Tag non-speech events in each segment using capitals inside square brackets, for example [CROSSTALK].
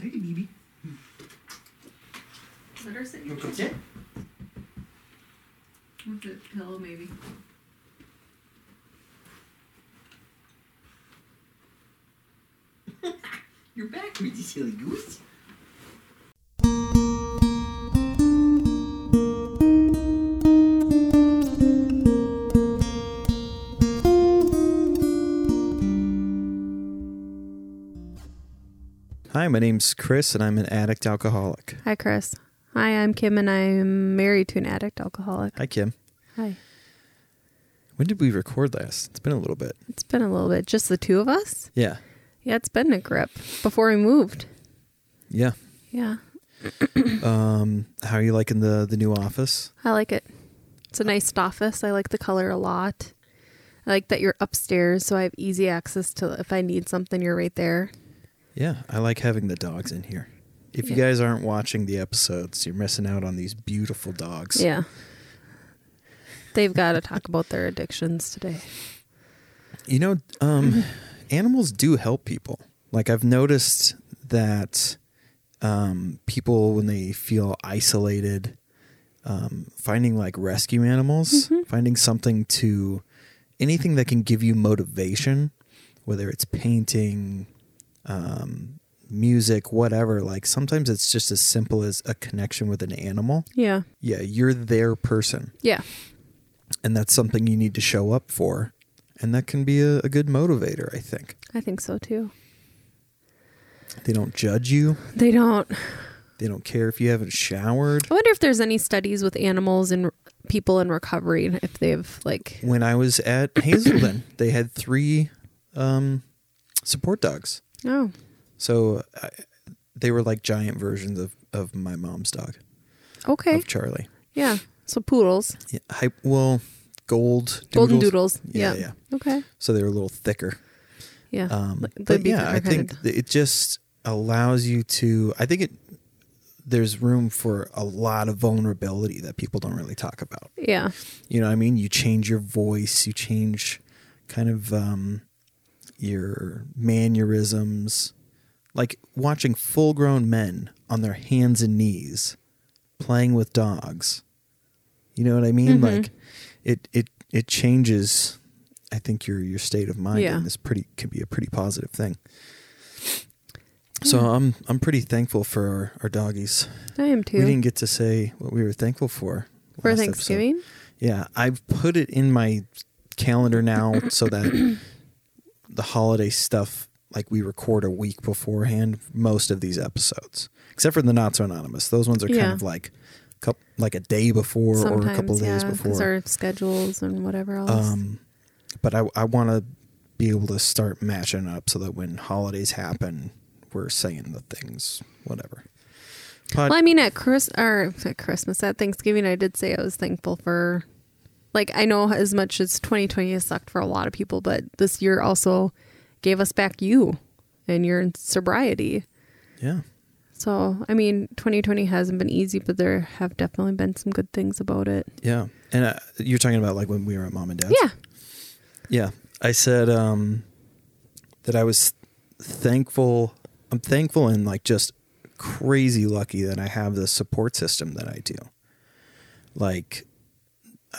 Hey, baby. Let her sit You want to sit? with the pillow, maybe. [LAUGHS] You're back, you silly goose. My name's Chris, and I'm an addict alcoholic. Hi, Chris. Hi, I'm Kim, and I'm married to an addict alcoholic. Hi, Kim. Hi. When did we record last? It's been a little bit. It's been a little bit. Just the two of us? Yeah. Yeah, it's been a grip before we moved. Yeah. Yeah, [COUGHS] Um, how are you liking the the new office? I like it. It's a nice office. I like the color a lot. I like that you're upstairs, so I have easy access to if I need something, you're right there. Yeah, I like having the dogs in here. If you guys aren't watching the episodes, you're missing out on these beautiful dogs. Yeah. They've got to talk about their addictions today. You know, um, [CLEARS THROAT] animals do help people. Like I've noticed that um, people when they feel isolated, um, finding like rescue animals, finding something to anything that can give you motivation, whether it's painting, um, music, whatever. Like sometimes it's just as simple as a connection with an animal. Yeah. Yeah, you're their person Yeah. and that's something you need to show up for and that can be a, a good motivator i think I think so too. they don't judge you They don't. they don't care if you haven't showered I wonder if there's any studies with animals and people in recovery, and if they've like. when i was at hazelden they had three um, support dogs Oh. so I, they were like giant versions of, of my mom's dog Okay. of charlie Yeah. So poodles, yeah, hy- well gold golden doodles. doodles. Yeah, Yeah. yeah. Okay. so they were a little thicker Yeah. Um, but yeah, I think it just allows you to. I think it. There's room for a lot of vulnerability that people don't really talk about. yeah. You know what I mean? You change your voice, you change kind of um, your mannerisms. Like watching full grown men on their hands and knees playing with dogs. You know what I mean? Mhm. Like it it it changes I think your your state of mind Yeah. and this pretty can be a pretty positive thing. So I'm I'm pretty thankful for our, our doggies. I am too. We didn't get to say what we were thankful for For last episode. Thanksgiving. Yeah, I've put it in my calendar now so that [CLEARS THROAT] the holiday stuff, like we record a week beforehand, most of these episodes, except for the not so anonymous. Those ones are kind of like, couple, like a day before Sometimes, or a couple yeah, days before. our schedules and whatever else. Um, but I I want to be able to start matching up so that when holidays happen, we're saying the things, whatever. But well, I mean, at Chris or at Christmas, at Thanksgiving, I did say I was thankful for. Like I know as much as 2020 has sucked for a lot of people, but this year also gave us back you and your sobriety. yeah, So I mean, 2020 hasn't been easy, but there have definitely been some good things about it. yeah. And uh, you're talking about like when we were at mom and dad's. Yeah, Yeah. I said um, that I was thankful. I'm thankful and like just crazy lucky that I have the support system that I do. Like,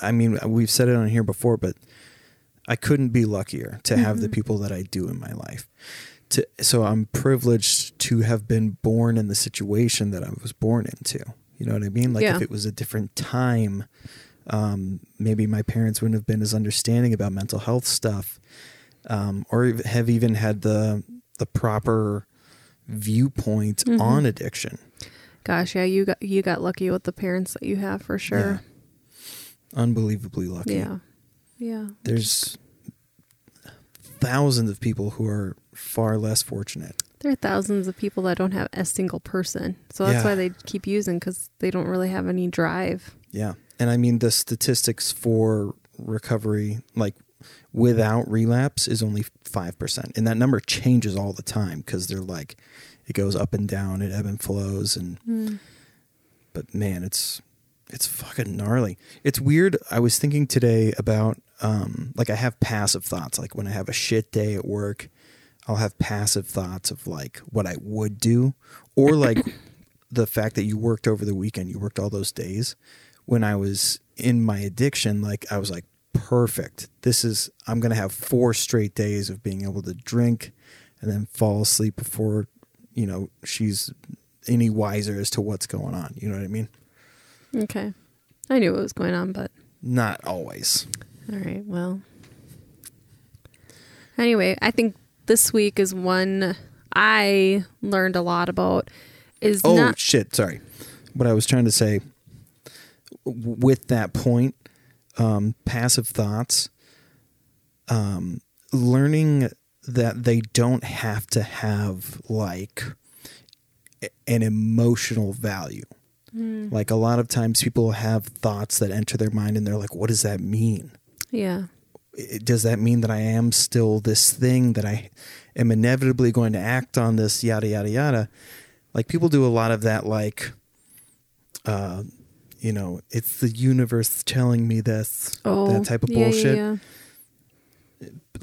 I mean, we've said it on here before, but I couldn't be luckier to have the people that I do in my life. To, so I'm privileged to have been born in the situation that I was born into. You know what I mean? Like Yeah. if it was a different time, um, maybe my parents wouldn't have been as understanding about mental health stuff, um, or have even had the the proper viewpoint Mhm. on addiction. gosh, yeah, you got you got lucky with the parents that you have for sure. Unbelievably lucky. Yeah, yeah, There's thousands of people who are far less fortunate. There are thousands of people that don't have a single person, so that's Yeah. why they keep using because they don't really have any drive. Yeah. And I mean, the statistics for recovery, like without relapse, is only 5%. And that number changes all the time because they're like, it goes up and down, it ebb and flows. And, hmm. but man, it's, it's fucking gnarly. It's weird. I was thinking today about, um, like, I have passive thoughts. Like when I have a shit day at work, I'll have passive thoughts of like what I would do, or like [COUGHS] the fact that you worked over the weekend, you worked all those days. When I was in my addiction, like I was like, perfect. This is, I'm going to have four straight days of being able to drink and then fall asleep before, you know, she's any wiser as to what's going on. You know what I mean? Okay. I knew what was going on, but Not always. all right. Well, anyway, I think this week is one I learned a lot about. Is Oh not shit! Sorry. What I was trying to say with that point, um, passive thoughts, um, learning that they don't have to have like an emotional value. Like a lot of times, people have thoughts that enter their mind, and they're like, "What does that mean?" yeah. does that mean that I am still this thing that I am inevitably going to act on this yada yada yada? Like people do a lot of that like uh you know, it's the universe telling me this Oh, that type of yeah, yeah, bullshit. yeah.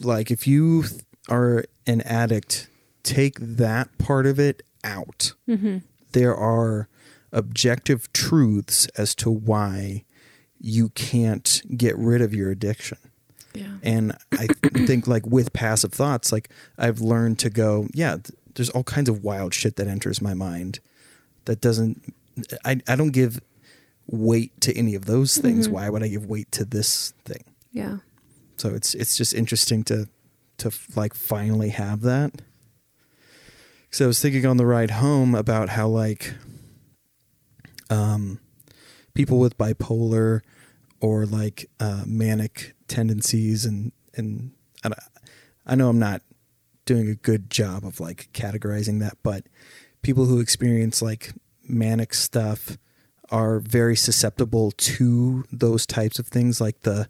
Like if you are an addict, take that part of it out. Mm-hmm. There are objective truths as to why you can't get rid of your addiction. Yeah. And I [COUGHS] think like with passive thoughts, like I've learned to go, yeah, th- there's all kinds of wild shit that enters my mind that doesn't I I don't give weight to any of those things. Mhm. Why would I give weight to this thing? Yeah. So it's it's just interesting to to like finally have that. So I was thinking on the ride home about how like um people with bipolar or like uh manic tendencies and and I, I know I'm not doing a good job of like categorizing that but people who experience like manic stuff are very susceptible to those types of things like the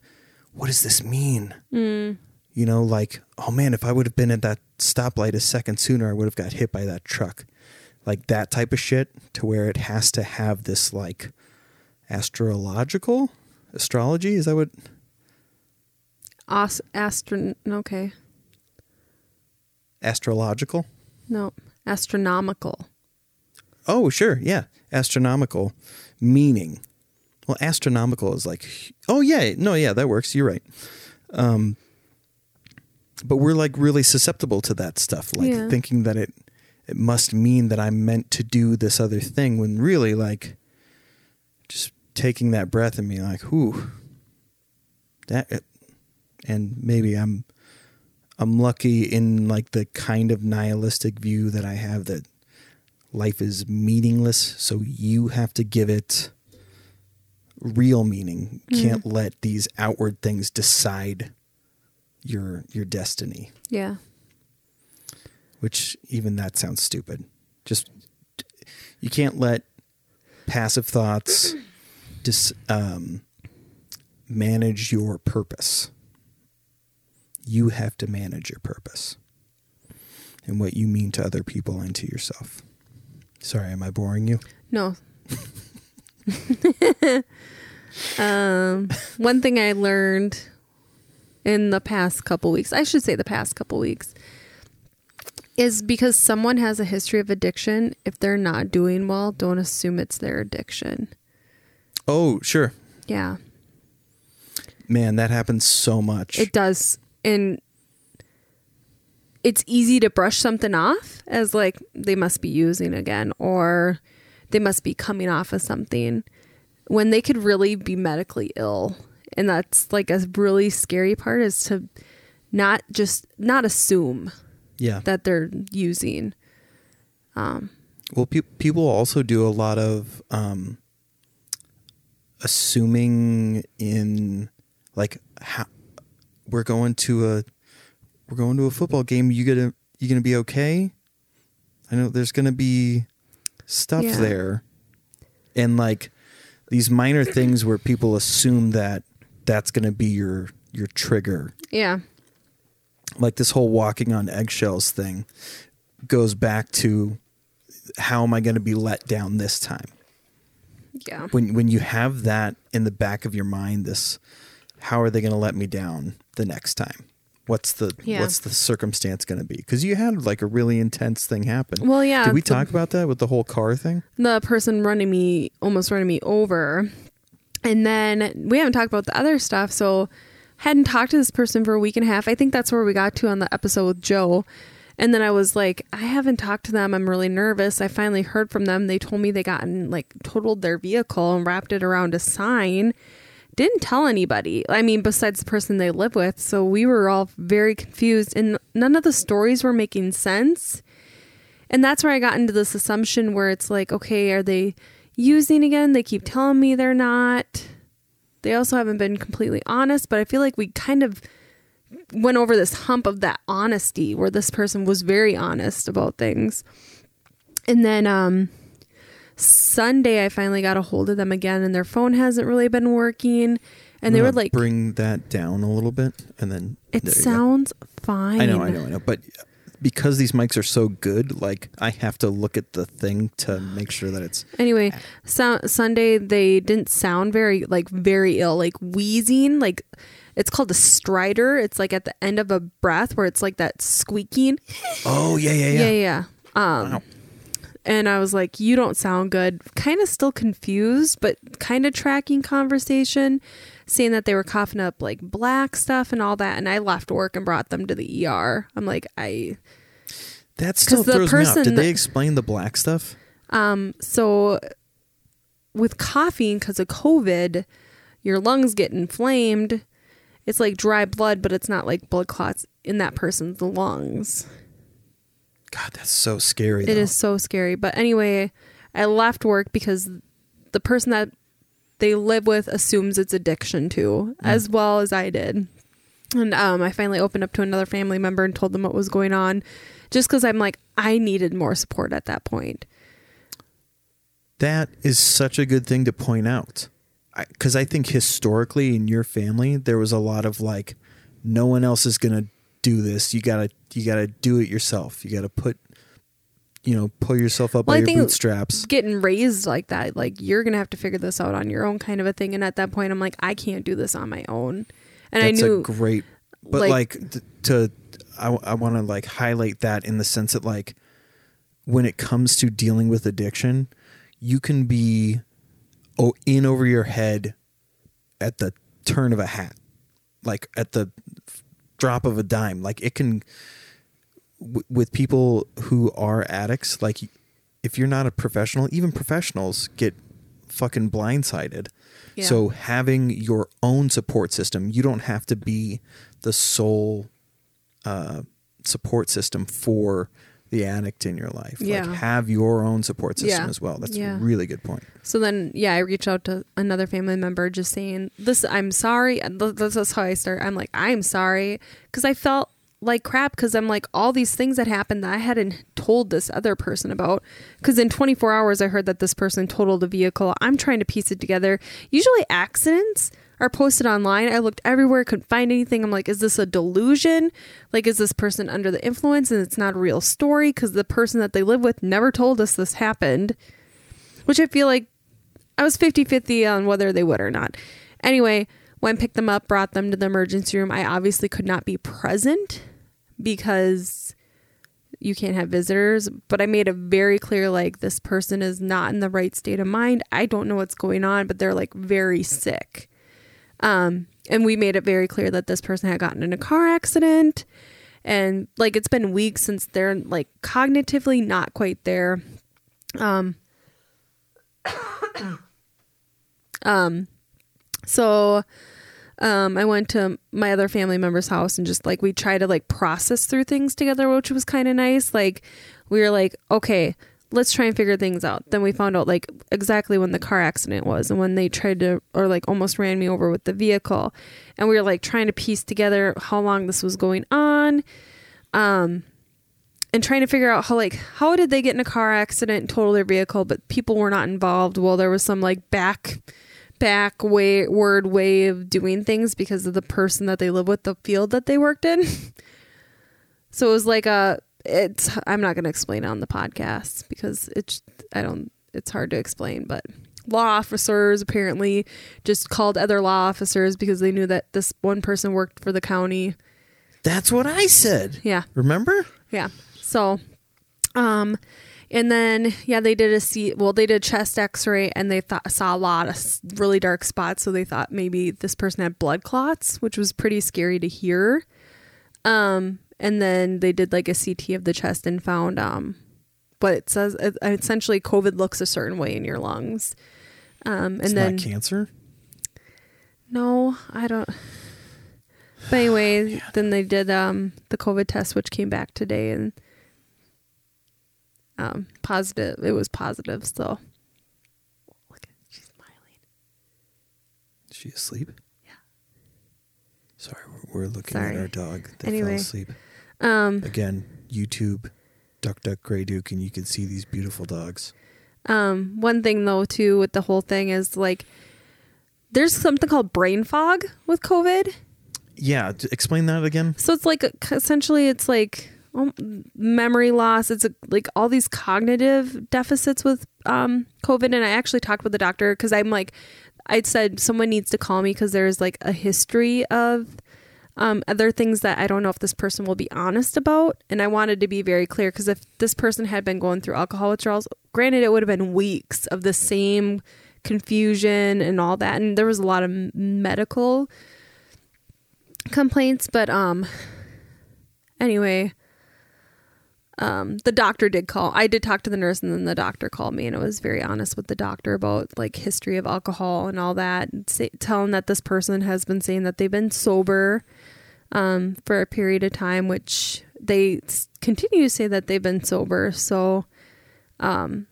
what does this mean Mm. you know, like, oh man, if I would have been at that stoplight a second sooner, I would have got hit by that truck. Like that type of shit to where it has to have this like astrological astrology. Is that what Os- astron. Okay. astrological? No. Astronomical. Oh, sure. Yeah. Astronomical meaning. Well, astronomical is like, oh, yeah. No, yeah, that works. You're right. Um, but we're like really susceptible to that stuff, like Yeah. thinking that it it must mean that I'm meant to do this other thing when really like just taking that breath and being like, whew, that, and maybe I'm I'm lucky in like the kind of nihilistic view that I have that life is meaningless, so you have to give it real meaning. You Can't let these outward things decide your your destiny. Yeah. Which even that sounds stupid. Just you can't let passive thoughts [CLEARS THROAT] dis, um, manage your purpose. You have to manage your purpose and what you mean to other people and to yourself. Sorry, am I boring you? No. [LAUGHS] um, one thing I learned in the past couple weeks, I should say the past couple weeks, is because someone has a history of addiction, if they're not doing well, don't assume it's their addiction. Oh, sure. Yeah, Man, that happens so much. it does. And it's easy to brush something off as like they must be using again or they must be coming off of something when they could really be medically ill. And that's like a really scary part is to not just not assume yeah. that they're using. Well, pe- people also do a lot of um, assuming in like how we're going to a we're going to a football game. You gonna you gonna be okay? I know there's gonna be stuff Yeah. there, and like these minor things where people assume that that's gonna be your your trigger Yeah. Like this whole walking on eggshells thing goes back to how am I going to be let down this time? Yeah. When when you have that in the back of your mind, this how are they going to let me down the next time? What's the Yeah. what's the circumstance going to be? Because you had like a really intense thing happen. Well, yeah. Did we the- talk about that with the whole car thing? the person running me almost running me over and then we haven't talked about the other stuff so hadn't talked to this person for a week and a half. I think that's where we got to on the episode with joe. And then i was like i haven't talked to them. I'm really nervous. I finally heard from them. They told me they gotten like totaled their vehicle and wrapped it around a sign. Didn't tell anybody. I mean besides the person they live with. So we were all very confused. And none of the stories were making sense. And that's where I got into this assumption where it's like, okay, are they using again? They keep telling me they're not. They also haven't been completely honest, but I feel like we kind of went over this hump of that honesty where this person was very honest about things. And then um Sunday I finally got a hold of them again and their phone hasn't really been working and they were like bring that down a little bit, and then it you go. sounds fine. I know, I know, I know. But because these mics are so good, like I have to look at the thing to make sure that it's Anyway, so, Sunday they didn't sound very like very ill, like wheezing, like it's called a stridor. It's like at the end of a breath where it's like that squeaking. Oh yeah, yeah, Yeah, yeah. yeah. Um Wow. and I was like, "You don't sound good." Kind of still confused, but kind of tracking conversation, saying that they were coughing up like black stuff and all that. And I left work and brought them to the ER. I'm like, I That still the throws me off. person Did they explain the black stuff? Um, so with coughing because of COVID, your lungs get inflamed. It's like dry blood, but it's not like blood clots in that person's lungs. God, that's so scary. It though. is so scary. But anyway, I left work because the person that they live with assumes it's addiction too, as well as I did. And um, I finally opened up to another family member and told them what was going on, just because I'm like I needed more support at that point. That is such a good thing to point out. Because I, think historically in your family, there was a lot of like, no one else is going to do this. You gotta, you gotta do it yourself. You gotta put, you know, pull yourself up Well, by I your think- bootstraps. getting raised like that like you're gonna have to figure this out on your own kind of a thing and at that point i'm like i can't do this on my own and That's i knew a great, but like- like, t- to, I, I want to like highlight that in the sense that like, when it comes to dealing with addiction, you can be oh, in over your head at the turn of a hat, like at the drop of a dime. Like it can, w- with people who are addicts, like if you're not a professional, even professionals get fucking blindsided. Yeah. So having your own support system, you don't have to be the sole uh, support system for the addict in your life. Yeah. Like have your own support system Yeah. as well. That's Yeah. a really good point. so then yeah i reached out to another family member just saying this i'm sorry and this is how i start i'm like i'm sorry because i felt like crap because i'm like all these things that happened that i hadn't told this other person about. Because in 24 hours i heard that this person totaled a vehicle. I'm trying to piece it together. Usually accidents are posted online. I looked everywhere couldn't find anything. I'm like is this a delusion? Like is this person under the influence and it's not a real story? Because the person that they live with never told us this happened which i feel like I was 50 50 on whether they would or not. Anyway, when picked them up, brought them to the emergency room, I obviously could not be present because you can't have visitors. But I made it very clear like, this person is not in the right state of mind. I don't know what's going on, but they're like very sick. Um, and we made it very clear that this person had gotten in a car accident. And like, it's been weeks since they're like cognitively not quite there. Um, [COUGHS] Um, so um, I went to my other family member's house and just like we tried to like process through things together, which was kind of nice. Like we were like, okay, let's try and figure things out. Then we found out like exactly when the car accident was and when they tried to or like almost ran me over with the vehicle. And we were like trying to piece together how long this was going on. Um and trying to figure out how like how did they get in a car accident and total their vehicle but people were not involved well there was some like back back way word way of doing things because of the person that they live with the field that they worked in [LAUGHS] so it was like a it's i'm not going to explain it on the podcast because it's i don't it's hard to explain but law officers apparently just called other law officers because they knew that this one person worked for the county That's what I said. Yeah. Remember? Yeah. So, um, and then yeah, they did a C. Well, they did chest X-ray, and they thought saw a lot of really dark spots. So they thought maybe this person had blood clots, which was pretty scary to hear. Um, and then they did like a CT of the chest and found um, what it says. uh, Essentially, COVID looks a certain way in your lungs. Um, and It's then not cancer. no, I don't. But anyway, [SIGHS] then they did um the COVID test, which came back today, and um positive. It was positive. So look, at she's smiling. Is she asleep? Yeah. Sorry, we're, we're looking Sorry. at our dog that Anyway. fell asleep. Um, Again, YouTube, Duck Duck Grey Duck, and you can see these beautiful dogs. um, one thing though too with the whole thing is like, there's something called brain fog with COVID. Yeah, explain that again. So it's like essentially it's like um, memory loss. It's like all these cognitive deficits with um, COVID. And I actually talked with the doctor because I'm like, I said someone needs to call me because there's like a history of um, other things that I don't know if this person will be honest about. And I wanted to be very clear because if this person had been going through alcohol withdrawals, granted, it would have been weeks of the same confusion and all that. And there was a lot of medical complaints, but um anyway, um the doctor did call. I did talk to the nurse and then the doctor called me and I was very honest with the doctor about like history of alcohol and all that, telling that this person has been saying that they've been sober um for a period of time which they continue to say that they've been sober. So um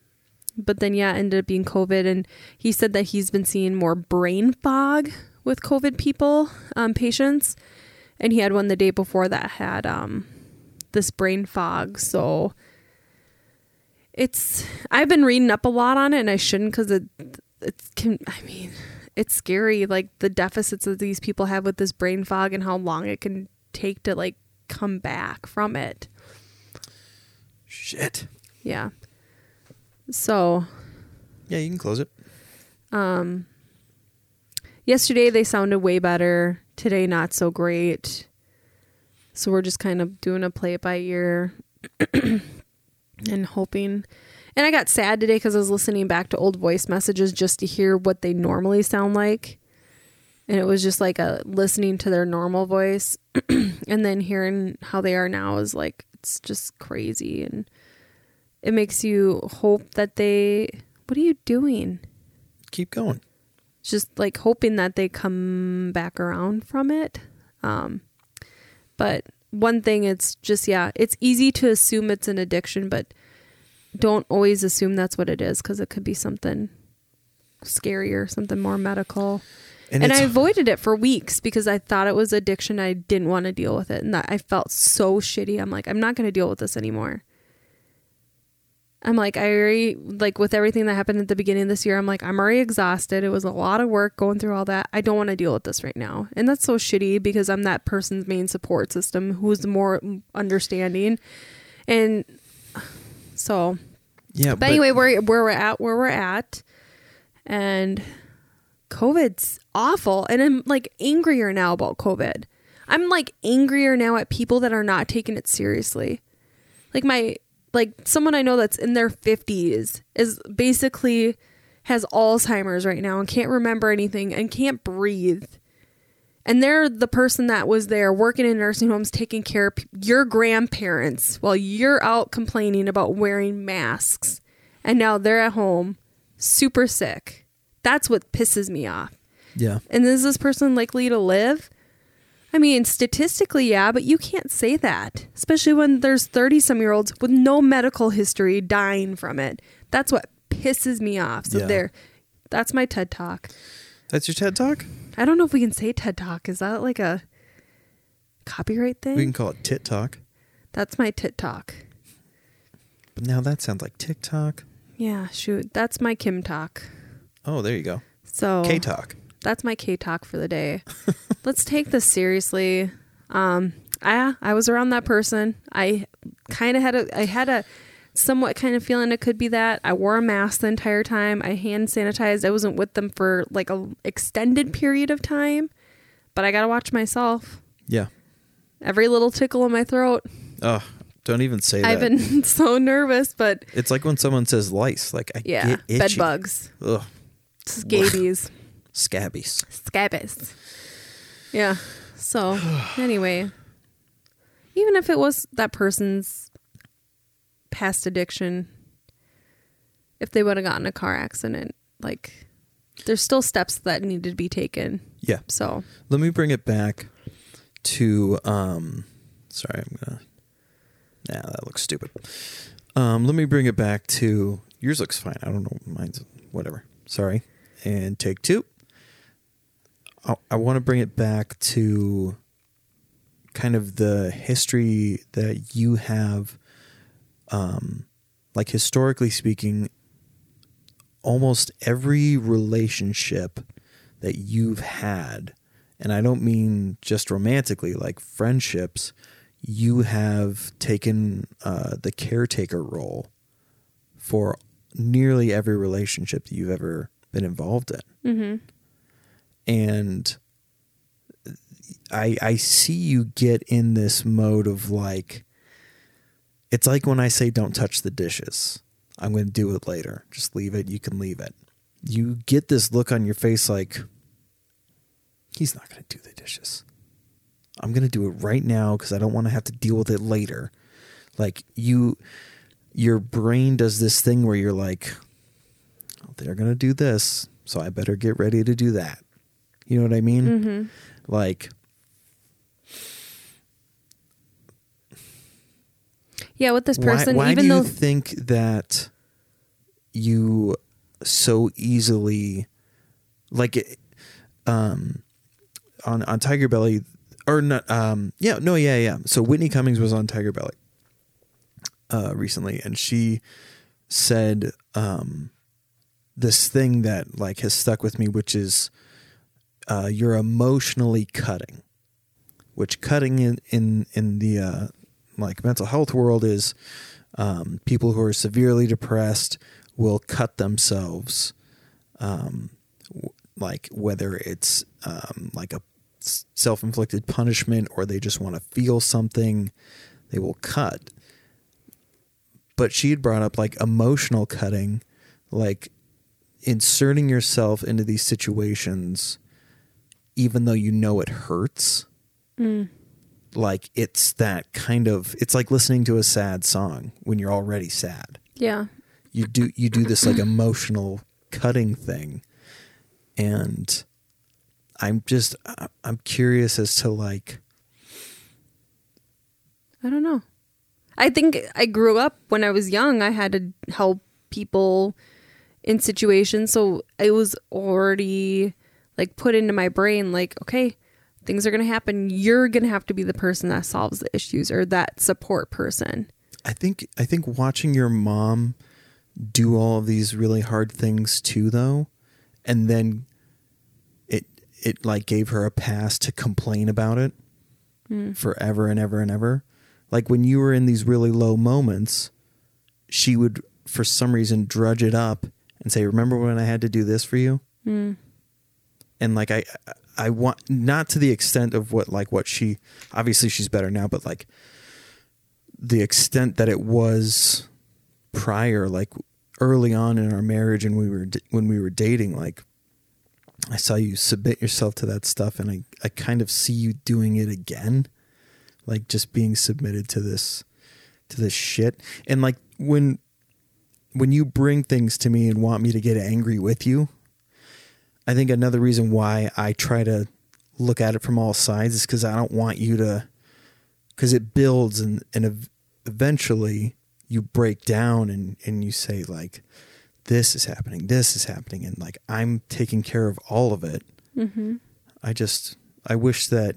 but then yeah, it ended up being COVID and he said that he's been seeing more brain fog with COVID people, um, patients. And he had one the day before that had um this brain fog. So it's I've been reading up a lot on it and I shouldn't because it it's can I mean it's scary like the deficits that these people have with this brain fog and how long it can take to like come back from it. Shit. Yeah. So Yeah, you can close it. Um, yesterday they sounded way better. Today not so great. So we're just kind of doing a play it by ear and hoping. And I got sad today because I was listening back to old voice messages just to hear what they normally sound like. And it was just like a listening to their normal voice [CLEARS THROAT] and then hearing how they are now is like it's just crazy and it makes you hope that they what are you doing? Keep going. just like hoping that they come back around from it. Um, but one thing, it's just, yeah, it's easy to assume it's an addiction, but don't always assume that's what it is because it could be something scarier, something more medical. And, And, I avoided it for weeks because I thought it was addiction. I didn't want to deal with it. And that I felt so shitty. I'm like, I'm not going to deal with this anymore. I'm like, I already, like, with everything that happened at the beginning of this year, I'm like, I'm already exhausted. It was a lot of work going through all that. I don't want to deal with this right now. And that's so shitty because I'm that person's main support system who's more understanding. And so, yeah, but, anyway, where where we're at, where we're at, and COVID's awful, and I'm like angrier now about COVID. I'm like angrier now at people that are not taking it seriously. Like my like someone I know that's in their 50s is basically has Alzheimer's right now and can't remember anything and can't breathe. And they're the person that was there working in nursing homes taking care of your grandparents while you're out complaining about wearing masks. And now they're at home super sick. That's what pisses me off. yeah, And is this person likely to live? I mean, statistically, yeah, but you can't say that, especially when there's 30 some year olds with no medical history dying from it. That's what pisses me off. So, Yeah. there, that's my TED talk. that's your TED talk. I don't know if we can say TED talk. Is that like a copyright thing? We can call it Tit Talk. that's my TED talk. But now that sounds like TikTok. Yeah, shoot. That's my Kim talk. Oh, there you go. So, K Talk. That's my K talk for the day. [LAUGHS] Let's take this seriously. Um, I I was around that person. I kind of had a I had a somewhat kind of feeling it could be that. I wore a mask the entire time. I hand sanitized. I wasn't with them for like a extended period of time, but I gotta watch myself. Yeah. Every little tickle in my throat. Oh, don't even say that. I've been [LAUGHS] so nervous, but It's like when someone says lice. Like I yeah, get itchy. bed bugs, Ugh, scabies, scabies. scabies. Yeah. So [SIGHS] anyway, even if it was that person's past addiction, if they would have gotten a car accident, like there's still steps that need to be taken. Yeah. So Let me bring it back to um sorry, I'm gonna Nah, that looks stupid. Um, let me bring it back to yours looks fine. I don't know, mine's whatever. Sorry. And take two. I, want to bring it back to kind of the history that you have um like historically speaking almost every relationship that you've had, and I don't mean just romantically, like friendships, you have taken uh, the caretaker role for nearly every relationship that you've ever been involved in. mm-hmm. And I I see you get in this mode of like it's like when I say don't touch the dishes. I'm going to do it later. Just leave it. You can leave it. You get this look on your face like he's not going to do the dishes. I'm going to do it right now cuz I don't want to have to deal with it later. Like you your brain does this thing where you're like oh, they're going to do this, so I better get ready to do that. You know what I mean? Mm-hmm. Like Yeah, with this why, person, why even do though you think that you so easily like it, um on on Tiger Belly or not um yeah no yeah yeah so Whitney Cummings was on Tiger Belly uh recently and she said um this thing that like has stuck with me which is uh you're emotionally cutting which cutting in in in the uh like mental health world is um, people who are severely depressed will cut themselves um, w- like whether it's um, like a self-inflicted punishment or they just want to feel something they will cut. But she had brought up like emotional cutting like inserting yourself into these situations even though you know it hurts Mm. like it's that kind of it's like listening to a sad song when you're already sad yeah, you do you do this like emotional cutting thing and i'm just i'm curious as to like I don't know. I think I grew up when I was young. I had to help people in situations, so it was already like put into my brain. Like, okay, things are gonna happen. You're gonna have to be the person that solves the issues or that support person. i think i think watching your mom do all of these really hard things too though and then it it like gave her a pass to complain about it hmm. forever and ever and ever like when you were in these really low moments she would for some reason drudge it up and say remember when i had to do this for you hmm. And like i i want not to the extent of what like what she obviously she's better now but like the extent that it was prior like early on in our marriage and we were when we were dating like i saw you submit yourself to that stuff and i i kind of see you doing it again like just being submitted to this to this shit. And like when when you bring things to me and want me to get angry with you i think another reason why i try to look at it from all sides is because i don't want you to because it builds and and ev- eventually you break down and and you say like this is happening this is happening and like i'm taking care of all of it Mm-hmm. i just i wish that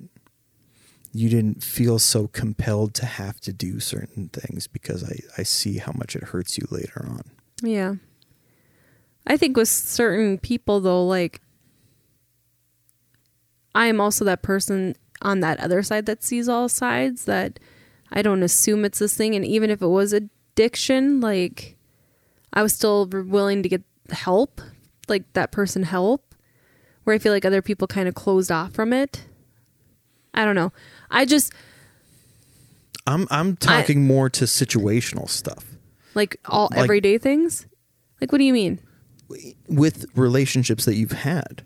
you didn't feel so compelled to have to do certain things because i i see how much it hurts you later on Yeah. I think with certain people though, like I am also that person on that other side that sees all sides that I don't assume it's this thing and even if it was addiction, like I was still willing to get help, like that person help, where I feel like other people kind of closed off from it. I don't know. I just I'm I'm talking more to situational stuff Like all Like- everyday things? Like what do you mean? With relationships that you've had.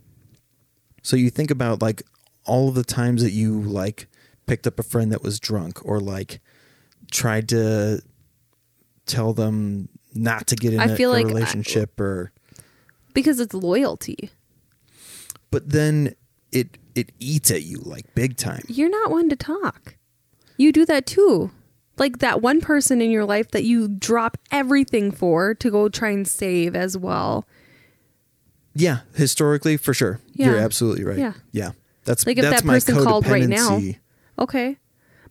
So you think about like all of the times that you like picked up a friend that was drunk or like tried to tell them not to get in I a, feel a like I- relationship or Because it's loyalty. but then it it eats at you like big time. You're not one to talk. You do that too. Like that one person in your life that you drop everything for to go try and save as well. Yeah, historically for sure. You're absolutely right. Yeah. Yeah. That's Like if that's that my person called right now. Okay.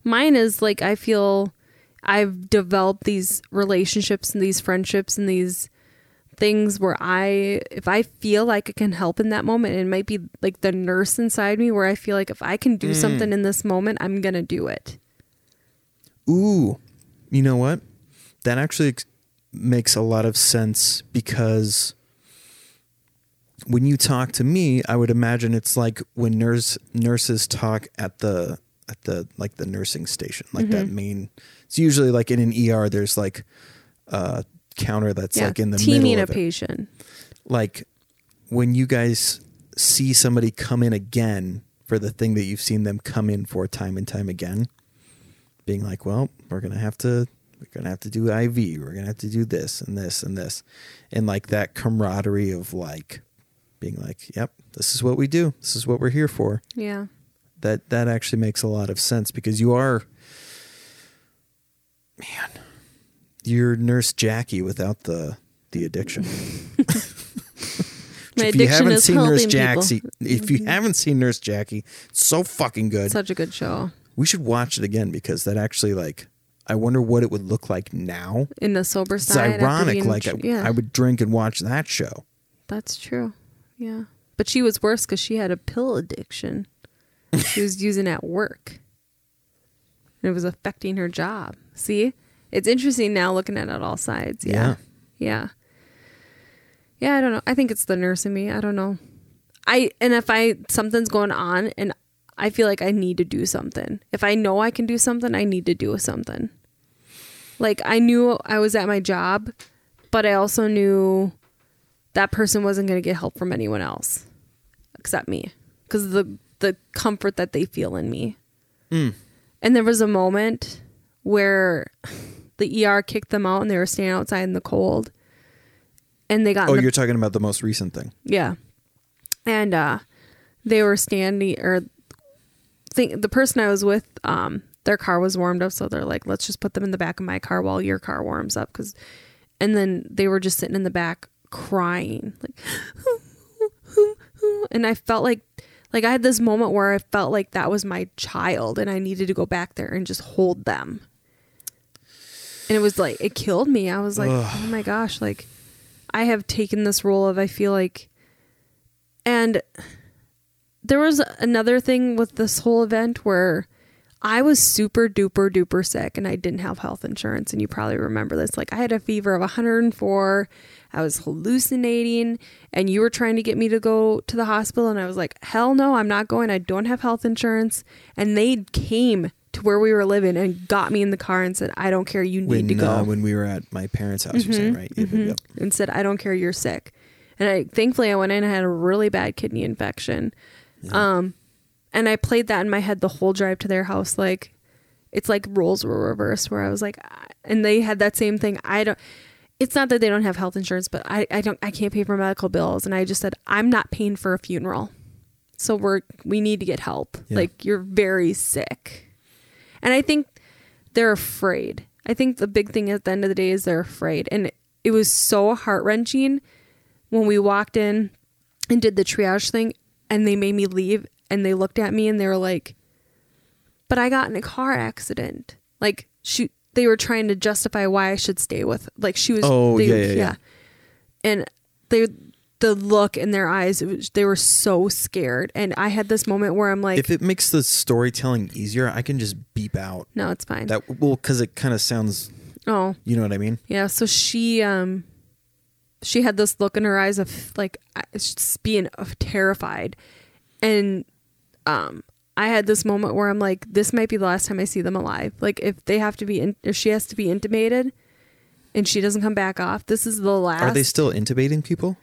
Mine is like I feel I've developed these relationships and these friendships and these things where I if I feel like I can help in that moment, it might be like the nurse inside me where I feel like if I can do Mm. something in this moment, I'm going to do it. Ooh, you know what? That actually makes a lot of sense because when you talk to me, I would imagine it's like when nurse nurses talk at the at the like the nursing station, like that Mm-hmm. main. It's usually like in an ER. There's like a counter that's yeah. like in the teaming middle a of it. patient. Like when you guys see somebody come in again for the thing that you've seen them come in for time and time again, being like, well, we're gonna have to we're gonna have to do IV, we're gonna have to do this and this and this, and like that camaraderie of like being like, yep, this is what we do, this is what we're here for. Yeah. That that actually makes a lot of sense because you are, man, you're Nurse Jackie without the the addiction. [LAUGHS] My if you addiction haven't is seen Nurse helping people. Jackie, if you mm-hmm. haven't seen Nurse Jackie, it's so fucking good. Such a good show. we should watch it again because that actually like I wonder what it would look like now. In the sober It's side. after ironic. being- Like I, yeah, I would drink and watch that show. that's true. Yeah. But she was worse because she had a pill addiction. she was using at work. And it was affecting her job. See? It's interesting now looking at it all sides. Yeah. Yeah. Yeah, I don't know. I think it's the nurse in me. I don't know. I and if I something's going on and I feel like I need to do something. If I know I can do something, I need to do something. Like I knew I was at my job, but I also knew that person wasn't going to get help from anyone else except me because the the comfort that they feel in me. Mm. And there was a moment where the ER kicked them out and they were standing outside in the cold. And they got Oh, the you're talking about the most recent thing. yeah. And uh they were standing or think the person I was with um their car was warmed up so they're like let's just put them in the back of my car while your car warms up cuz and then they were just sitting in the back crying like [LAUGHS] and I felt like like I had this moment where I felt like that was my child and I needed to go back there and just hold them. And it was like it killed me. I was like, "Oh my gosh, like I have taken this role of I feel like and there was another thing with this whole event where I was super duper duper sick and I didn't have health insurance. And you probably remember this. Like, I had a fever of 104. I was hallucinating, and you were trying to get me to go to the hospital. And I was like, hell no, I'm not going. I don't have health insurance. And they came to where we were living and got me in the car and said, I don't care. You need When to go. uh, when we were at my parents' house, you're saying right? Yep, yep, yep. and said, I don't care, you're sick. And I thankfully I went in and had a really bad kidney infection. Um and I played that in my head the whole drive to their house like it's like roles were reversed where I was like and they had that same thing. I don't it's not that they don't have health insurance, but I, I don't I can't pay for medical bills and I just said I'm not paying for a funeral. So we're we need to get help. Yeah. Like you're very sick. And I think they're afraid. I think the big thing at the end of the day is they're afraid. And it was so heart wrenching when we walked in and did the triage thing and they made me leave and they looked at me and they were like, But I got in a car accident. Like she they were trying to justify why I should stay with like she was Oh, they- yeah, yeah, yeah. And they the look in their eyes, it was, they were so scared. And I had this moment where I'm like, if it makes the storytelling easier, I can just beep out no, it's fine. that. Well, because it kind of sounds. oh, You know what I mean? Yeah, so she um she had this look in her eyes of like just being uh, terrified. And um I had this moment where I'm like, this might be the last time I see them alive. Like if they have to be, in, if she has to be intubated, and she doesn't come back off, this is the last. Are they still intubating people?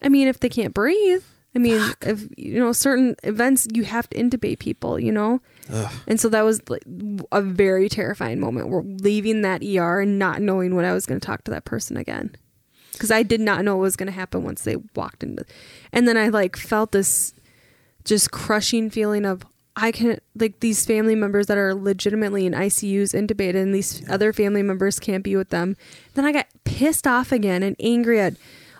I mean, if they can't breathe, I mean, if you know certain events, you have to intubate people. You know, Ugh. and so that was like a very terrifying moment. We're leaving that ER and not knowing when I was going to talk to that person again, because I did not know what was going to happen once they walked into. And then I like felt this just crushing feeling of I can like these family members that are legitimately in ICUs intubated, and these other family members can't be with them. Then I got pissed off again and angry at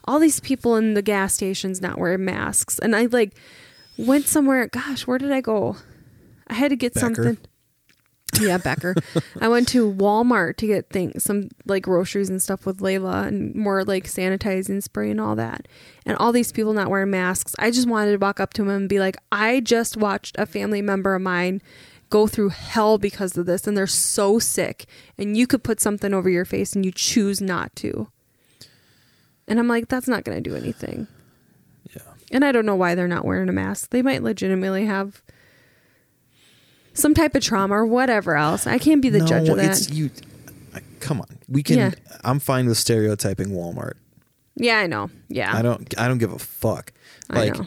all these people in the gas stations not wearing masks, and I like went somewhere. Gosh, where did I go? I had to get Becker. something. Yeah, Becker. [LAUGHS] I went to Walmart to get things, some like groceries and stuff with Layla and more like sanitizing spray and all that. And all these people not wearing masks. I just wanted to walk up to them and be like, I just watched a family member of mine go through hell because of this and they're so sick. And you could put something over your face and you choose not to. And I'm like, that's not going to do anything. Yeah. And I don't know why they're not wearing a mask. They might legitimately have some type of trauma or whatever else. I can't be the no, judge of that. it's you. Come on, we can. Yeah. I'm fine with stereotyping Walmart. yeah, I know. Yeah. I don't. I don't give a fuck. I Like, know.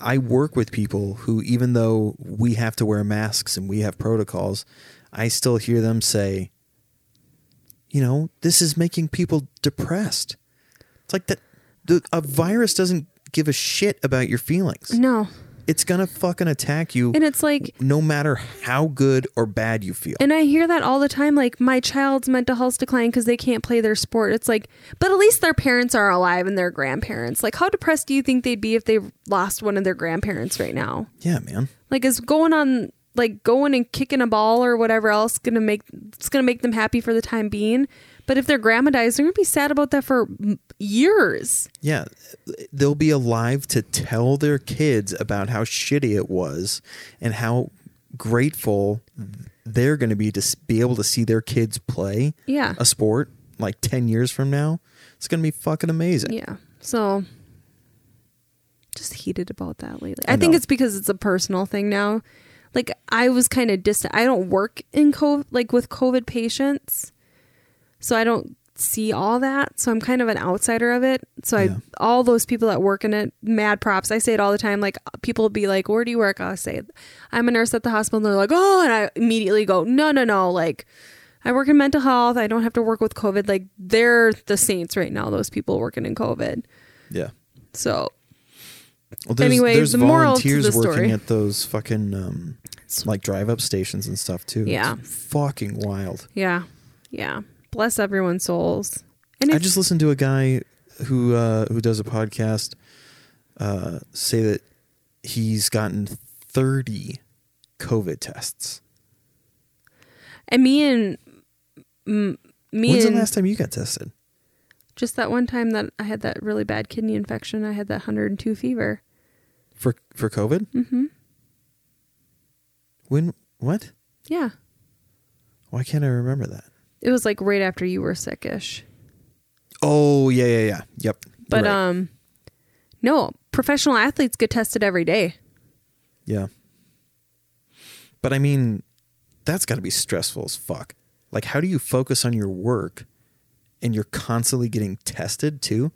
I work with people who, even though we have to wear masks and we have protocols, I still hear them say, "You know, this is making people depressed." It's like that. The, a virus doesn't give a shit about your feelings. No. It's gonna fucking attack you, And it's like no matter how good or bad you feel. and I hear that all the time like my child's mental health's decline because they can't play their sport. It's like but at least their parents are alive and their grandparents. Like how depressed do you think they'd be if they lost one of their grandparents right now? yeah, man. Like is going on like going and kicking a ball or whatever else gonna make it's gonna make them happy for the time being. But if their grandma dies, they're gonna be sad about that for years. Yeah, they'll be alive to tell their kids about how shitty it was and how grateful they're going to be to be able to see their kids play Yeah. a sport like 10 years from now. It's going to be fucking amazing. Yeah. So just heated about that lately. I I, think it's because it's a personal thing now. Like I was kind of distant. I don't work in COVID like with COVID patients. So I don't see all that. So I'm kind of an outsider of it. So Yeah. I all those people that work in it, mad props. I say it all the time. Like people be like, "Where do you work?" I'll say, "I'm a nurse at the hospital." And they're like, "Oh," and I immediately go, "No, no, no!" Like, I work in mental health. I don't have to work with COVID. Like, they're the saints right now. Those people working in COVID. Yeah. So Well, there's, Anyway, there's the volunteers the working at those fucking um, like drive up stations and stuff too. Yeah. It's fucking wild. yeah, yeah. Bless everyone's souls. And I just listened to a guy who uh, who does a podcast uh, say that he's gotten 30 COVID tests. and me and m- me When's the and last time you got tested? just that one time that I had that really bad kidney infection. I had that 102 fever. For for COVID? Mm-hmm. When what? Yeah, Why can't I remember that? It was like right after you were sickish. Oh, yeah, yeah, yeah. Yep. But right. um, no, professional athletes get tested every day. Yeah. But I mean, that's got to be stressful as fuck. Like, how do you focus on your work and you're constantly getting tested too?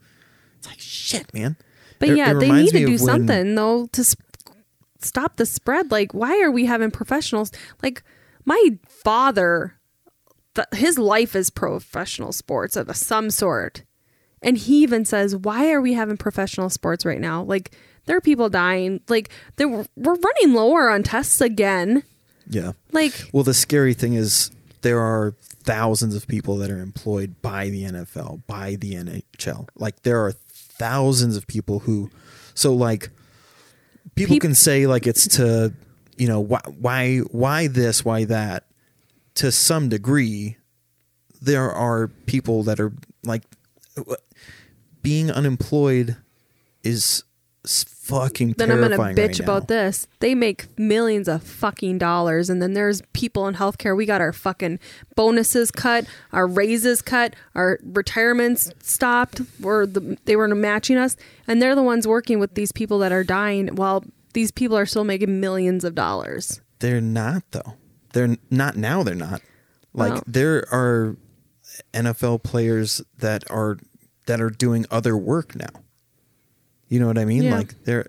It's like, shit, man. But It- yeah, it they need to do something though to sp- stop the spread. Like, why are we having professionals? Like, my father, th- his life is professional sports of some sort, and he even says, "Why are we having professional sports right now? Like, there are people dying. Like, there we're running lower on tests again. Yeah. Like, Well, the scary thing is there are thousands of people that are employed by the NFL, by the NHL. Like there are thousands of people who so like people Peop- can say like it's to, you know, why why why this, why that. To some degree, there are people that are like being unemployed is fucking then I'm gonna bitch right about this. They make millions of fucking dollars, and then there's people in healthcare. We got our fucking bonuses cut, our raises cut, our retirements stopped. Were the, they were matching us, and they're the ones working with these people that are dying while these people are still making millions of dollars. They're not though. They're not now. They're not. Like there are NFL players that are that are doing other work now. You know what I mean? Yeah. Like they're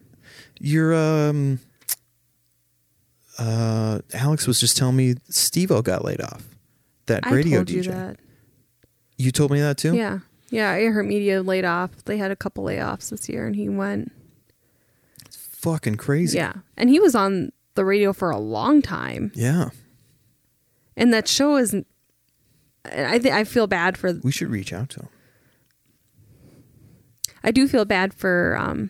you're um uh Alex was just telling me Steve-O got laid off. That I radio DJ. you that. You told me that too? Yeah. Yeah, I heard media laid off. They had a couple layoffs this year and he went. It's fucking crazy. Yeah. And he was on the radio for a long time. Yeah. And that show is I think I feel bad for We should reach out to him. I do feel bad for um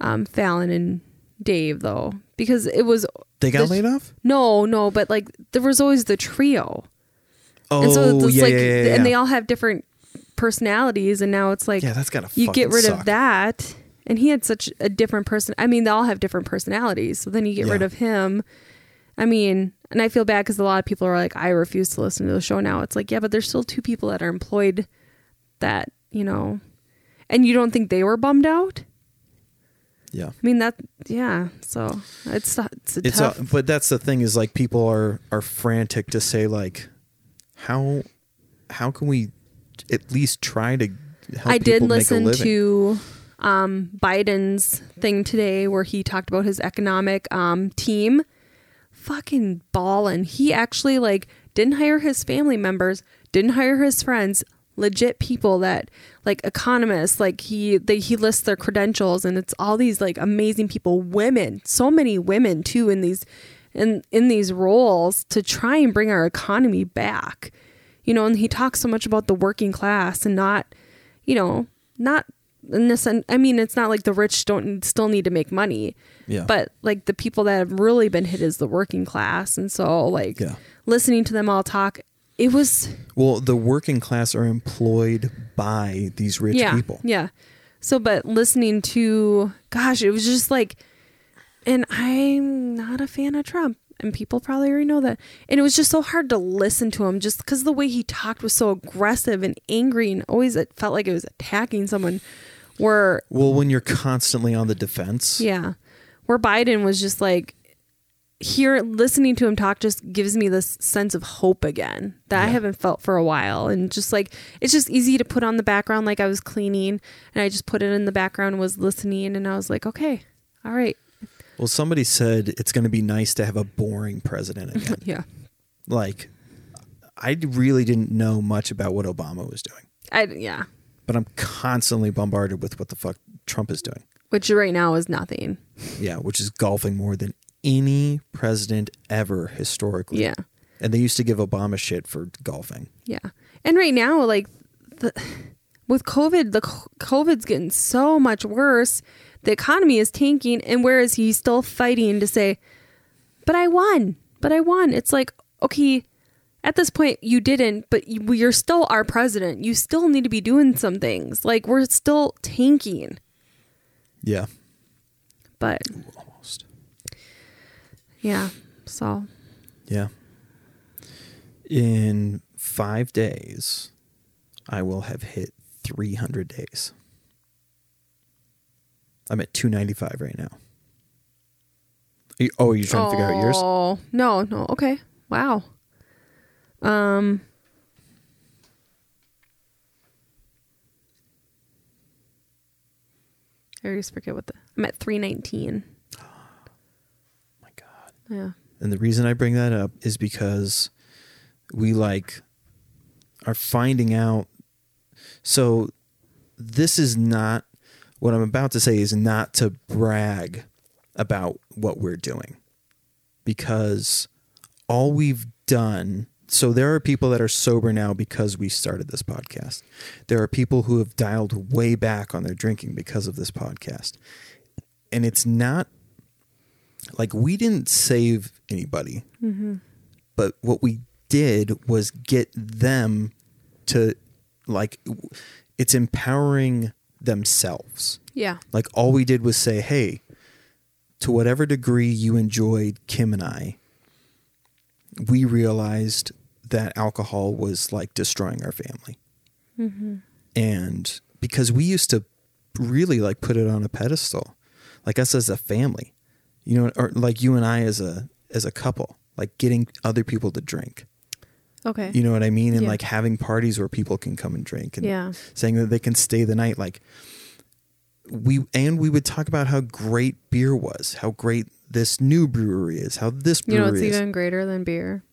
um Fallon and Dave though because it was They got The- laid off? no, no, but like there was always the trio. Oh, and so it's yeah, like yeah, yeah. and they all have different personalities and now it's like yeah, that's gotta you get rid suck. of that and he had such a different person i mean they all have different personalities so then you get rid of him i mean and i feel bad because a lot of people are like i refuse to listen to the show now it's like yeah but there's still two people that are employed that you know and you don't think they were bummed out Yeah. i mean that yeah so it's it's it's tough a, but that's the thing is like people are are frantic to say like how how can we at least try to help I did people make a listen to um, Biden's thing today where he talked about his economic um, team. Fucking ballin'. He actually like didn't hire his family members, didn't hire his friends, legit people that like economists. Like he they he lists their credentials and it's all these like amazing people, women, so many women too in these in in these roles to try and bring our economy back. You know, and he talks so much about the working class and not you know, not in sense, I mean, it's not like the rich don't still need to make money, yeah but like the people that have really been hit is the working class. And so, like, Yeah. listening to them all talk, it was, well the working class are employed by these rich yeah. people Yeah. So, but listening to, gosh, it was just like, and I'm not a fan of Trump. And people probably already know that. And it was just so hard to listen to him just because the way he talked was so aggressive and angry and always it felt like it was attacking someone. Where well when you're constantly on the defense. Yeah. Where Biden was just like here listening to him talk just gives me this sense of hope again that I haven't felt for a while. And just like it's just easy to put on the background like I was cleaning and I just put it in the background was listening and I was like okay all right. Well somebody said it's going to be nice to have a boring president [LAUGHS] again. Yeah. Like i really didn't know much about what obama was doing. I yeah but i'm constantly bombarded with what the fuck trump is doing. Which right now is nothing. Yeah, which is golfing more than any president ever historically. yeah. And they used to give Obama shit for golfing. yeah. And right now like the with covid the covid's getting so much worse. The economy is tanking. And whereas he's still fighting to say but i won. But i won. It's like okay at this point you didn't but you, you're still our president you still need to be doing some things like we're still tanking Yeah. but Almost. yeah so Yeah. In five days, I will have hit 300 days. I'm at 295 right now. Are you- oh, you're trying to figure out yours? Oh no, no. Okay. Wow. Um. I always forget what the. I'm at three nineteen. Oh, [GASPS] my God. Yeah. And the reason I bring that up is because we like are finding out. So this is not what I'm about to say is not to brag about what we're doing because all we've done. So there are people that are sober now because we started this podcast. There are people who have dialed way back on their drinking because of this podcast. And it's not like we didn't save anybody mm-hmm. but what we did was get them to like it's empowering themselves Yeah. like all we did was say hey to whatever degree you enjoyed kim and i we realized that alcohol was like destroying our family mm-hmm. and because we used to really like put it on a pedestal like us as a family, you know, or like you and I as a as a couple, like getting other people to drink. Okay. You know what I mean? And Yeah. like having parties where people can come and drink and Yeah. saying that they can stay the night. Like we and we would talk about how great beer was, how great this new brewery is, how this you know it's even greater than beer?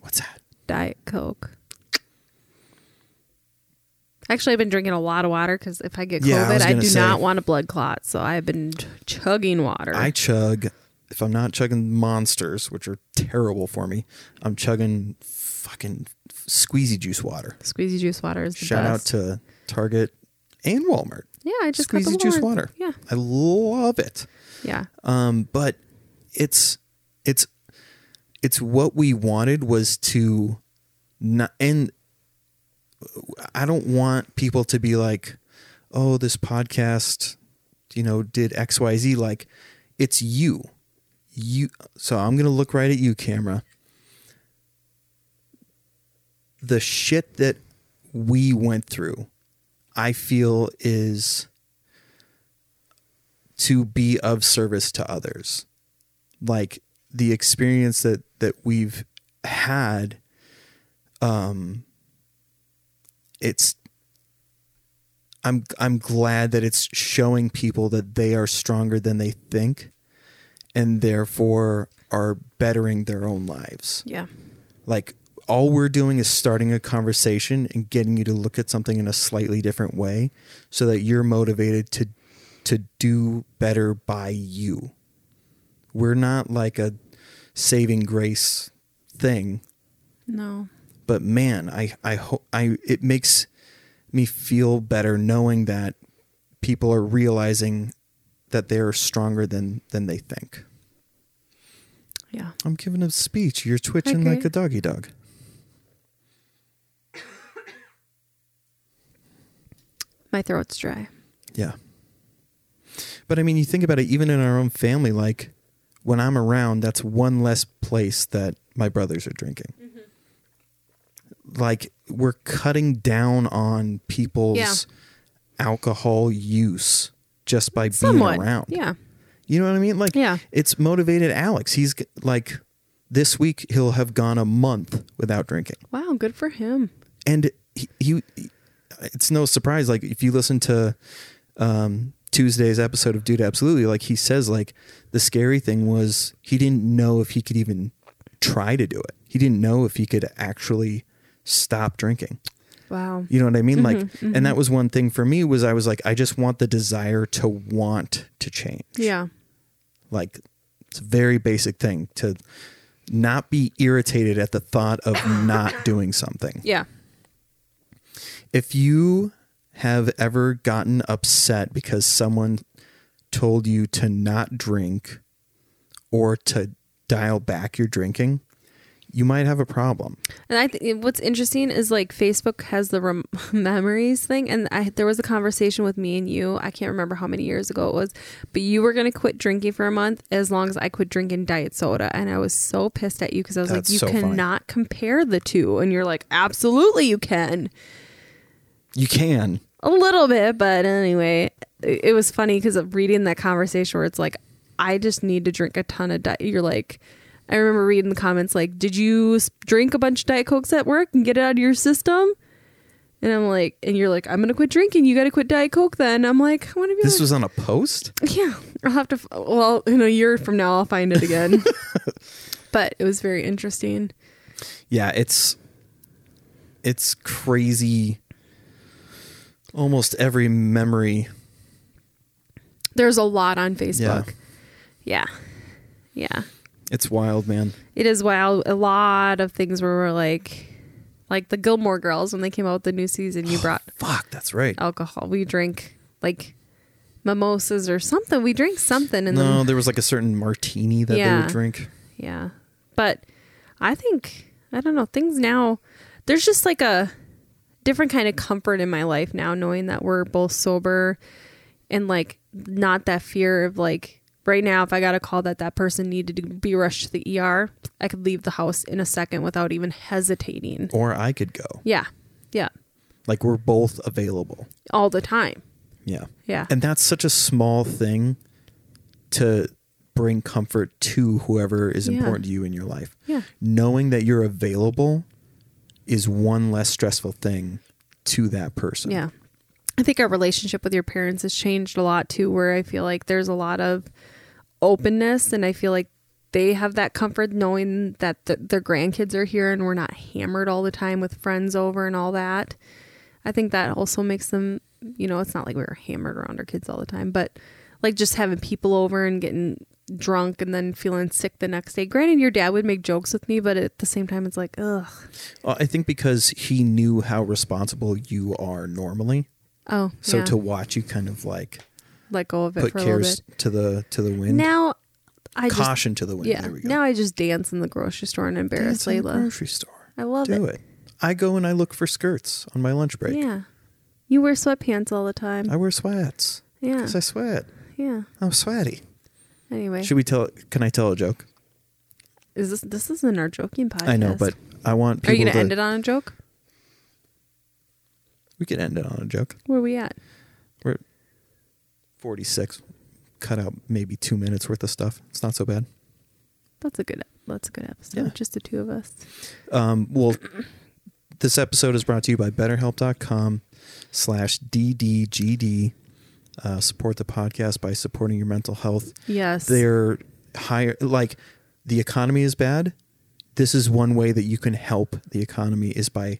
What's that? Diet Coke. Actually, I've been drinking a lot of water because if I get Yeah, I COVID, was I, gonna do say. not want a blood clot. So I've been ch- chugging water. I chug if I'm not chugging monsters, which are terrible for me, I'm chugging fucking squeezy juice water. Squeezy juice water is the Shout out to Target and Walmart. yeah, I just got the Squeezy juice Walmart. water. Yeah, I love it. yeah, Um, but it's it's it's what we wanted was to not and I don't want people to be like, oh, this podcast, you know, did XYZ. Like, it's you. You so I'm gonna look right at you, camera. The shit that we went through, I feel is to be of service to others. Like the experience that that we've had um it's I'm I'm glad that it's showing people that they are stronger than they think and therefore are bettering their own lives. yeah, Like all we're doing is starting a conversation and getting you to look at something in a slightly different way so that you're motivated to to do better by you. We're not like a saving grace thing no, but man, I I hope I it makes me feel better knowing that people are realizing that they're stronger than than they think. yeah. I'm giving a speech. You're twitching Okay. like a doggy dog. My throat's dry. Yeah. But I mean, you think about it, even in our own family, like when I'm around, that's one less place that my brothers are drinking. Like we're cutting down on people's Yeah. alcohol use just by Somewhat. being around. Yeah, You know what I mean? Like, Yeah. it's motivated Alex. He's like, this week he'll have gone a month without drinking wow, good for him. and he, he it's no surprise like if you listen to um tuesday's episode of dude absolutely like he says like the scary thing was he didn't know if he could even try to do it he didn't know if he could actually stop drinking. Wow. you know what i mean? Like Mm-hmm, and that was one thing for me was i was like i just want the desire to want to change. Yeah, like it's a very basic thing to not be irritated at the thought of [LAUGHS] not doing something. Yeah. if you have ever gotten upset because someone told you to not drink or to dial back your drinking, you might have a problem. And I think what's interesting is like Facebook has the rem- [LAUGHS] memories thing, and I there was a conversation with me and you. I can't remember how many years ago it was, but you were gonna quit drinking for a month as long as I quit drinking diet soda, and I was so pissed at you because I was That's like, you so funny. cannot compare the two, and you're like, absolutely you can. You can. A little bit, but anyway, it it was funny because of reading that conversation where it's like, I just need to drink a ton of diet. You're like, I remember reading the comments like, did you drink a bunch of Diet Cokes at work and get it out of your system? And I'm like, and you're like, I'm gonna quit drinking. You got to quit Diet Coke then. I'm like, I want to be. This like, was on a post? yeah. I'll have to. f- Well, in a year from now, I'll find it again. [LAUGHS] but it was very interesting. Yeah, it's it's crazy. Almost every memory. There's a lot on Facebook. Yeah. Yeah. It's wild, man. It is wild. A lot of things where we're like, like the Gilmore Girls when they came out with the new season. You oh, brought Fuck, that's right. alcohol. We drink like mimosas or something. We drink something and No, then there was like a certain martini that they would drink. yeah. But I think I don't know things now. There's just like a different kind of comfort in my life now, knowing that we're both sober and like not that fear of like right now if I got a call that that person needed to be rushed to the ER, I could leave the house in a second without even hesitating. Or I could go. Yeah. Yeah. Like we're both available. All the time. Yeah. Yeah. And that's such a small thing to bring comfort to whoever is Yeah. important to you in your life. Yeah. Knowing that you're available is one less stressful thing to that person. Yeah. I think our relationship with your parents has changed a lot too, where I feel like there's a lot of openness and I feel like they have that comfort knowing that th- their grandkids are here and we're not hammered all the time with friends over and all that. I think that also makes them, you know, it's not like we were hammered around our kids all the time, but like just having people over and getting drunk and then feeling sick the next day. Granted, your dad would make jokes with me, but at the same time, it's like, ugh. Well, I think because he knew how responsible you are normally. Oh, So yeah. to watch you kind of like let go of it put for a little cares bit. to the to the wind. Now, I just Caution to the wind. Yeah. There we go. Now I just dance in the grocery store and embarrass Dance in the Layla. grocery store. I love Do it. I go and I look for skirts on my lunch break. Yeah. You wear sweatpants all the time. I wear sweats yeah. because I sweat. yeah. I'm sweaty. Anyway, Should we tell? Can I tell a joke? is this this isn't our joking podcast? I know, but I want are you gonna to. end it on a joke? We could end it on a joke. Where are we at 46. Cut out maybe two minutes worth of stuff. It's not so bad. That's a good. That's a good episode. Yeah. Just the two of us. Um, well, this episode is brought to you by BetterHelp.com slash DDGD. Uh, support the podcast by supporting your mental health. Yes. They're higher, like the economy is bad. This is one way that you can help the economy is by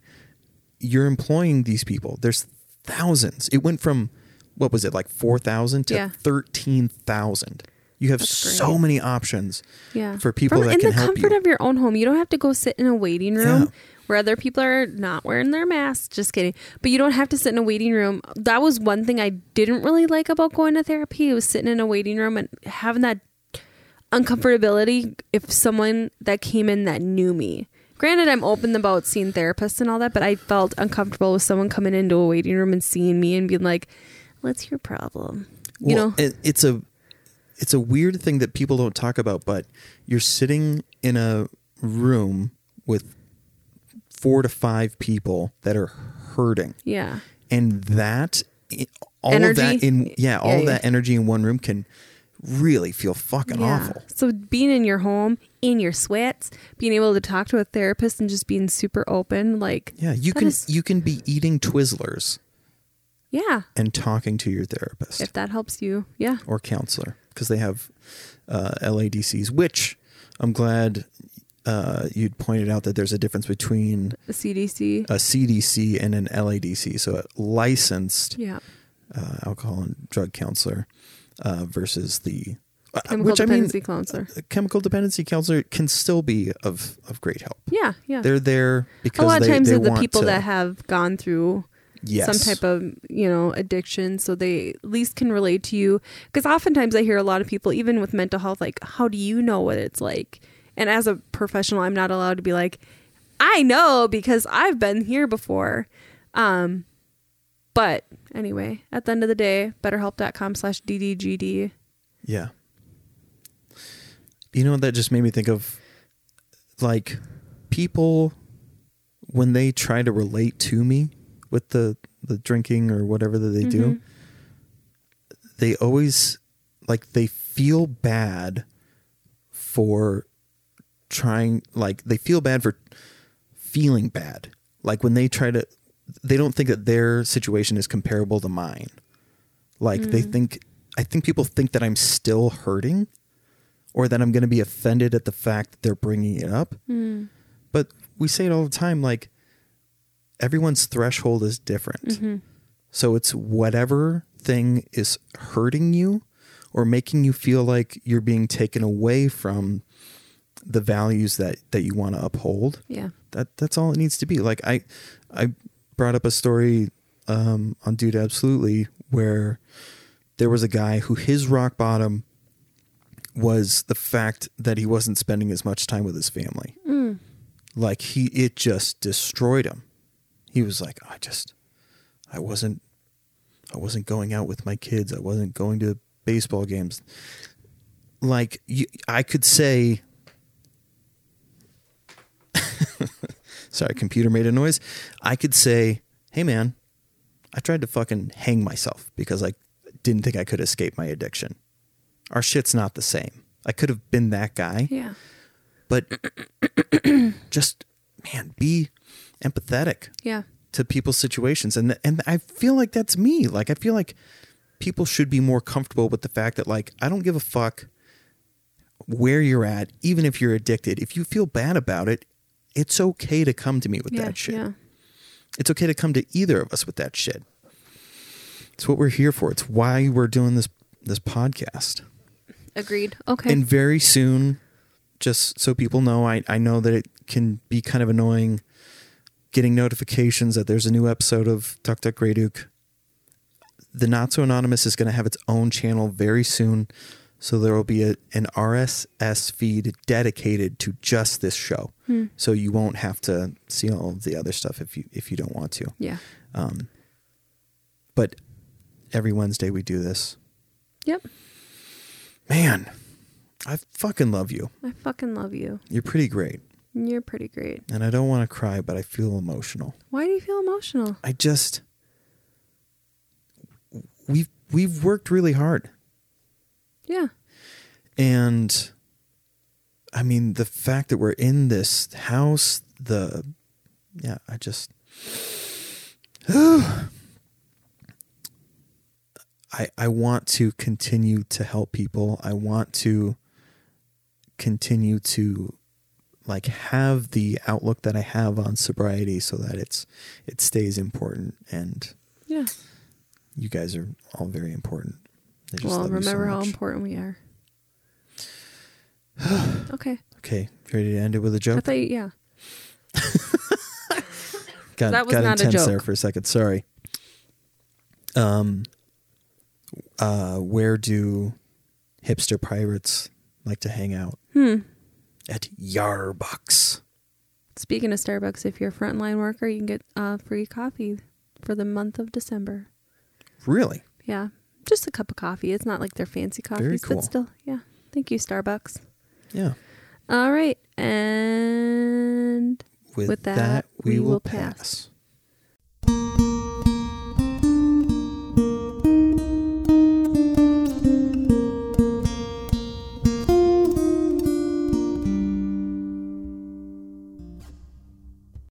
you're employing these people. There's thousands. It went from what was it like four thousand to Yeah. thirteen thousand. You have so many options Yeah. for people From, that in can the help comfort you. of your own home. You don't have to go sit in a waiting room Yeah. where other people are not wearing their masks. Just kidding. But you don't have to sit in a waiting room. That was one thing I didn't really like about going to therapy. It was sitting in a waiting room and having that uncomfortability if someone that came in that knew me. Granted, I'm open about seeing therapists and all that, but I felt uncomfortable with someone coming into a waiting room and seeing me and being like, "What's your problem?" You Well, know? it, it's a it's a weird thing that people don't talk about, but you're sitting in a room with four to five people that are hurting, yeah. and that all Energy? of that in yeah, all Yeah, of yeah. that energy in one room can really feel fucking awful. So being in your home, in your sweats, being able to talk to a therapist and just being super open, like Yeah, you can is- you can be eating Twizzlers yeah, and talking to your therapist if that helps you, yeah, or counselor because they have uh, LADCs, which I'm glad uh, you'd pointed out that there's a difference between a CDC, a CDC and an LADC, so a licensed yeah, uh, alcohol and drug counselor uh, versus the uh, chemical which I mean, dependency counselor. a chemical dependency counselor can still be of of great help. Yeah, yeah. They're there because a lot of they, times they the people to- that have gone through yes. some type of you know addiction so they at least can relate to you. Because oftentimes i hear a lot of people even with mental health like how do you know what it's like? And as a professional i'm not allowed to be like i know because i've been here before. Um but anyway at the end of the day betterhelp.com slash ddgd Yeah. You know, that just made me think of? Like people when they try to relate to me with the the drinking or whatever that they do, mm-hmm. they always like they feel bad for trying like they feel bad for feeling bad. Like when they try to they don't think that their situation is comparable to mine. Like they mm. think I think people think that I'm still hurting or that I'm going to be offended at the fact that they're bringing it up. Mm. But we say it all the time like everyone's threshold is different. So it's whatever thing is hurting you or making you feel like you're being taken away from the values that that you want to uphold yeah that that's all it needs to be. Like I I brought up a story um, on Dude Absolutely where there was a guy who his rock bottom was the fact that he wasn't spending as much time with his family. Like he it just destroyed him. He was like, I just I wasn't I wasn't going out with my kids. I wasn't going to baseball games. Like you, I could say [LAUGHS] sorry, computer made a noise. I could say, hey man, I tried to fucking hang myself because I didn't think I could escape my addiction. our shit's not the same. I could have been that guy, Yeah. but [CLEARS THROAT] just man, be empathetic Yeah. to people's situations and and I feel like that's me. Like I feel like people should be more comfortable with the fact that like I don't give a fuck where you're at even if you're addicted. If you feel bad about it, it's okay to come to me with Yeah. that shit. Yeah. It's okay to come to either of us with that shit. It's what we're here for. It's why we're doing this this podcast. Agreed. Okay. And very soon, just so people know, I, I know that it can be kind of annoying getting notifications that there's a new episode of Duck Duck Grey Duck. The Not So Anonymous is going to have its own channel very soon. So there will be a, an RSS feed dedicated to just this show. Hmm. So you won't have to see all of the other stuff if you if you don't want to. yeah. Um, but every Wednesday we do this. Yep. Man, I fucking love you. I fucking love you. You're pretty great. You're pretty great. And I don't want to cry, but I feel emotional. Why do you feel emotional? I just we've we've worked really hard. Yeah. And I mean the fact that we're in this house, the yeah, I just [SIGHS] I I want to continue to help people. I want to continue to like have the outlook that I have on sobriety so that it's it stays important and Yeah. you guys are all very important. I just Well, love you so remember how important we are. [SIGHS] okay. Okay, ready to end it with a joke? thought you, yeah. [LAUGHS] got that was got not a intense joke. there for a second. Sorry. Um, uh, where do hipster pirates like to hang out? Hmm. At Yarbucks. Speaking of Starbucks, if you're a frontline worker, you can get uh, free coffee for the month of December. Really? Yeah. Just a cup of coffee. It's not like they're fancy coffees, Very cool. but still, yeah. Thank you, Starbucks. Yeah. All right. And With, With that, that, we, we will will pass. pass.